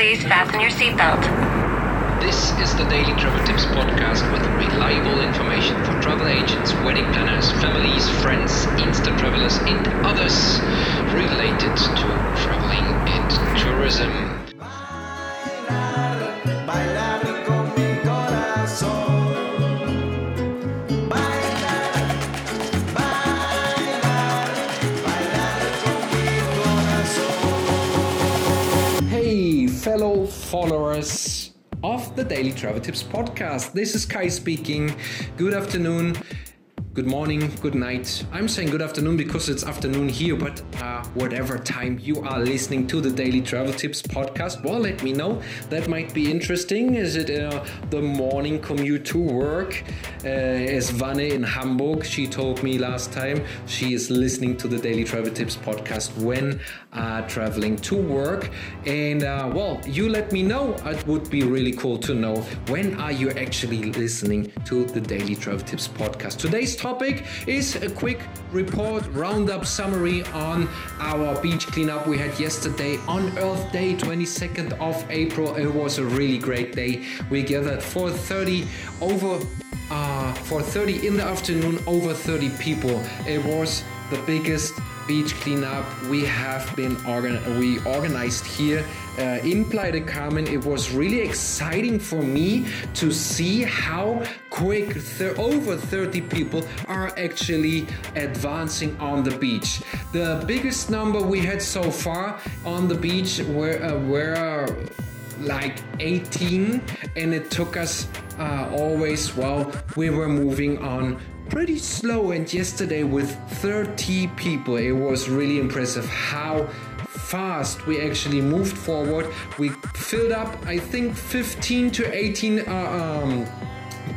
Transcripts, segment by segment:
Please fasten your seatbelt. This is the Daily Travel Tips podcast with reliable information for travel agents, wedding planners, families, friends, Insta travelers, and others related to traveling and tourism. Followers of the Daily Travel Tips podcast. This is Kai speaking. Good afternoon, good morning, good night. I'm saying good afternoon because it's afternoon here, but uh, whatever time you are listening to the Daily Travel Tips podcast, well, let me know. That might be interesting. Is it uh, the morning commute to work? Uh, as Vanna in Hamburg, she told me last time she is listening to the Daily Travel Tips podcast when uh, traveling to work. And uh, well, you let me know. It would be really cool to know when are you actually listening to the Daily Travel Tips podcast. Today's topic is a quick report, roundup, summary on our beach cleanup we had yesterday on Earth Day, 22nd of April. It was a really great day. We gathered 4:30 over uh, 4:30 in the afternoon, over 30 people. It was the biggest beach cleanup we have been organ- we organized here uh, in Playa del Carmen. It was really exciting for me to see how quick th- over 30 people are actually advancing on the beach. The biggest number we had so far on the beach were uh, were like 18 and it took us uh, always well we were moving on pretty slow and yesterday with 30 people it was really impressive how fast we actually moved forward we filled up i think 15 to 18 uh, um,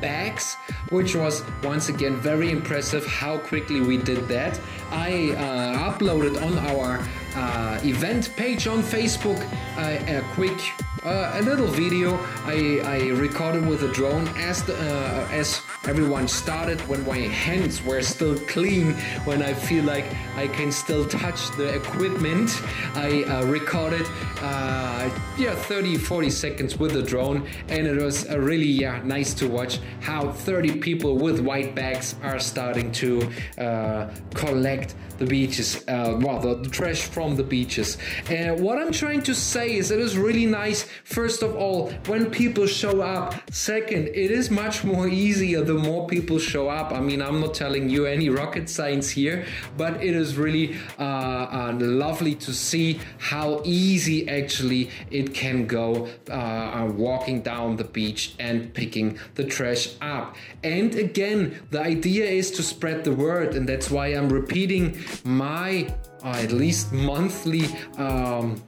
bags, which was once again very impressive how quickly we did that. I uh, uploaded on our uh, event page on Facebook uh, a quick. Uh, a little video I, I recorded with a drone as the, uh, as everyone started when my hands were still clean when I feel like I can still touch the equipment. I uh, recorded uh, yeah 30 40 seconds with the drone and it was really yeah nice to watch how 30 people with white bags are starting to uh, collect the beaches uh, well the trash from the beaches. And what I'm trying to say is it is really nice first of all when people show up. Second it is much more easier the more people show up. I mean I'm not telling you any rocket science here but it is really uh, uh, lovely to see how easy actually it can go uh, uh, walking down the beach and picking the trash up. And again the idea is to spread the word and that's why I'm repeating my uh, at least monthly um,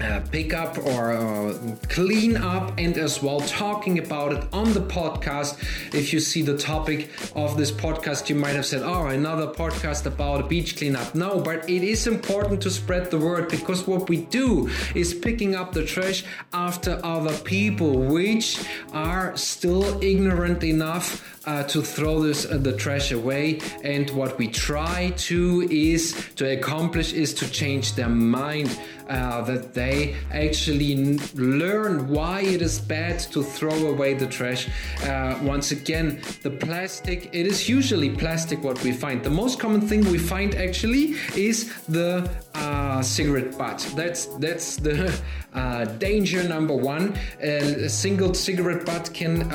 uh, pick up or uh, clean up and as well talking about it on the podcast. If you see the topic of this podcast, you might have said, Oh, another podcast about beach cleanup. No, but it is important to spread the word because what we do is picking up the trash after other people, which are still ignorant enough uh, to throw this uh, the trash away. And what we try to is to accomplish is to change their mind uh, that they actually n- learn why it is bad to throw away the trash. Uh, once again the plastic it is usually plastic what we find. The most common thing we find actually is the uh, cigarette butt. That's that's the uh, danger number one. A single cigarette butt can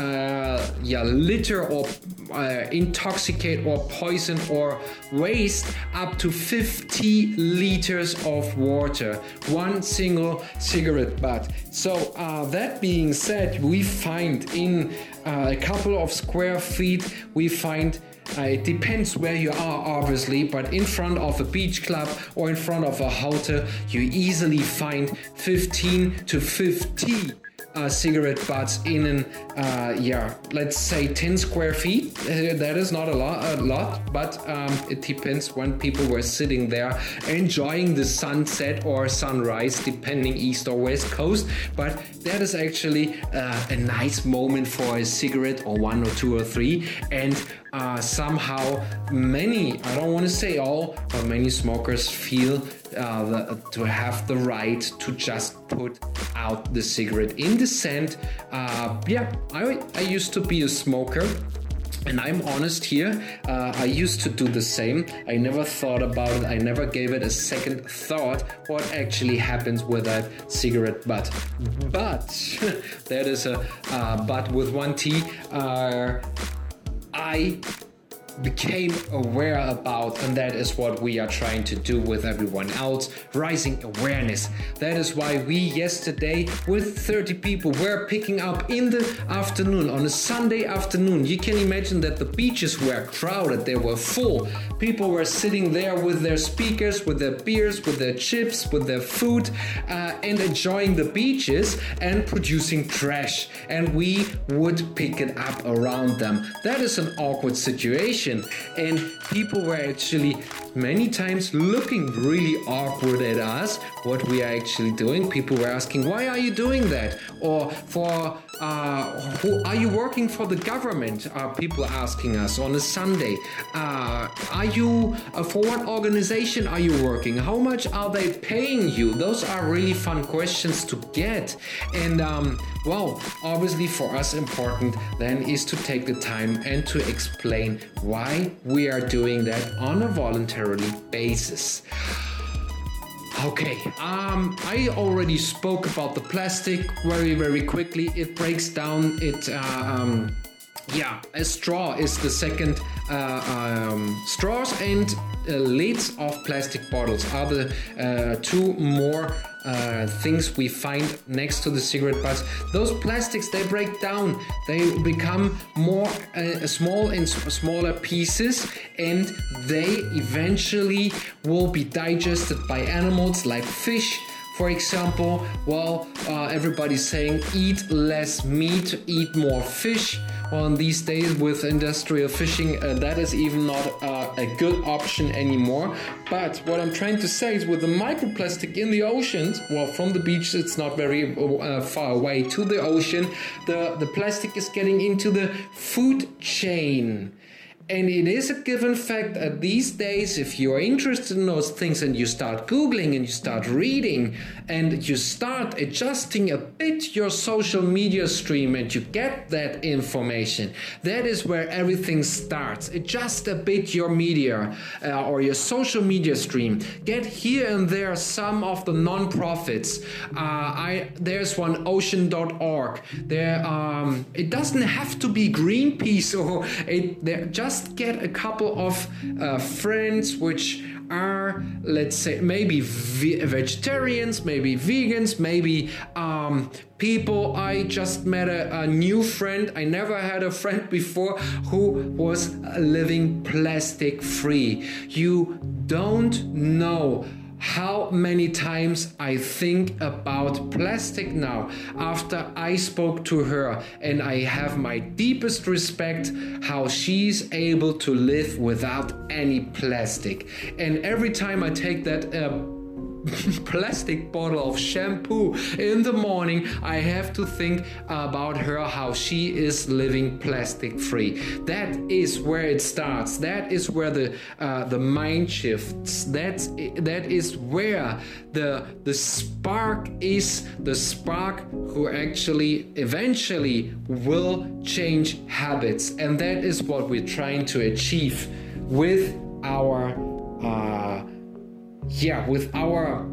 yeah litter uh, intoxicate or poison or waste up to 50 liters of water one single cigarette. Butt so uh, that being said we find in uh, a couple of square feet we find uh, it depends where you are, obviously, but in front of a beach club or in front of a hotel, you easily find 15 to 50 uh, cigarette butts in an uh, yeah let's say 10 square feet. Uh, that is not a lot a lot but um, it depends when people were sitting there enjoying the sunset or sunrise depending east or west coast. But that is actually uh, a nice moment for a cigarette or one or two or three. And uh, somehow many, I don't want to say all, but many smokers feel uh, the, to have the right to just put out the cigarette in the scent. Uh, yeah, I, I used to be a smoker. And I'm honest here, uh, I used to do the same. I never thought about it, I never gave it a second thought what actually happens with that cigarette butt. But, that is a uh, but with one T, uh, I became aware about, and that is what we are trying to do with everyone else rising awareness. That is why we yesterday, with 30 people, were picking up in the afternoon on a Sunday afternoon. You can imagine that the beaches were crowded, they were full. People were sitting there with their speakers, with their beers, with their chips, with their food, uh, and enjoying the beaches and producing trash. And we would pick it up around them. That is an awkward situation and people were actually many times looking really awkward at us what we are actually doing. People were asking why are you doing that? Or for uh, who are you working for the government? Are people asking us on a sunday uh, are you uh, for what organization are you working? How much are they paying you? Those are really fun questions to get. And um, well obviously for us important then is to take the time and to explain why we are doing that on a voluntarily basis Okay, um, I already spoke about the plastic very, very quickly. It breaks down. It, uh, um, yeah, a straw is the second. Uh, um, straws and uh, lids of plastic bottles are the uh, two more uh, things we find next to the cigarette butts. Those plastics they break down, they become more uh, small and smaller pieces, and they eventually will be digested by animals like fish. For example, well, uh, everybody's saying eat less meat, eat more fish. In these days with industrial fishing, uh, that is even not uh, a good option anymore. But what I'm trying to say is with the microplastic in the oceans, well, from the beach it's not very uh, far away to the ocean, the, the plastic is getting into the food chain. And it is a given fact that these days, if you're interested in those things and you start Googling and you start reading and you start adjusting a bit your social media stream and you get that information, that is where everything starts. Adjust a bit your media uh, or your social media stream. Get here and there some of the non-profits. Uh, I there's one ocean.org. There um, it doesn't have to be Greenpeace or it just get a couple of uh, friends which are let's say maybe ve- vegetarians maybe vegans maybe um, people. I just met a, a, new friend. I never had a friend before who was living plastic free you don't know how many times I think about plastic now after I spoke to her, and I have my deepest respect how she's able to live without any plastic. And every time I take that uh, plastic bottle of shampoo in the morning. I have to think about her how she is living plastic free that is where it starts. That is where the uh, the mind shifts. That's that is where the the spark is. The spark who actually eventually will change habits. And that is what we're trying to achieve with our uh, yeah, with our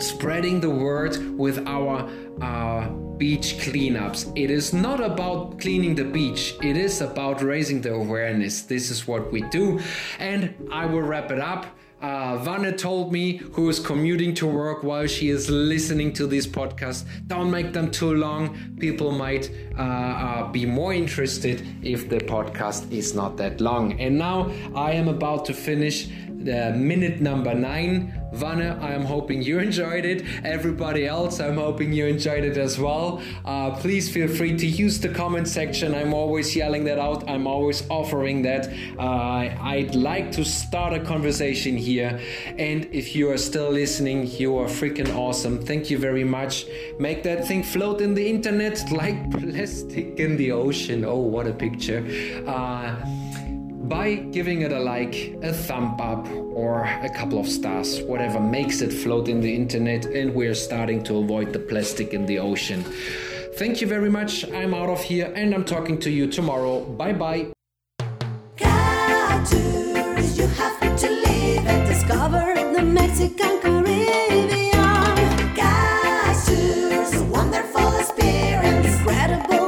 spreading the word, with our uh, beach cleanups. It is not about cleaning the beach, it is about raising the awareness. This is what we do. And I will wrap it up. Uh, Vanna told me, who is commuting to work while she is listening to this podcast, don't make them too long. People might uh, uh, be more interested if the podcast is not that long. And now I am about to finish the minute number nine. Vanna, I am hoping you enjoyed it. Everybody else, I'm hoping you enjoyed it as well. Uh, please feel free to use the comment section. I'm always yelling that out. I'm always offering that. Uh, I'd like to start a conversation here. And if you are still listening, you are freaking awesome. Thank you very much. Make that thing float in the internet like plastic in the ocean. Oh, what a picture. Uh, by giving it a like, a thumb up, or a couple of stars, whatever makes it float in the internet, and we're starting to avoid the plastic in the ocean. Thank you very much. I'm out of here and I'm talking to you tomorrow. Bye bye. You have to live and discover the Mexican Caribbean. A wonderful experience, incredible.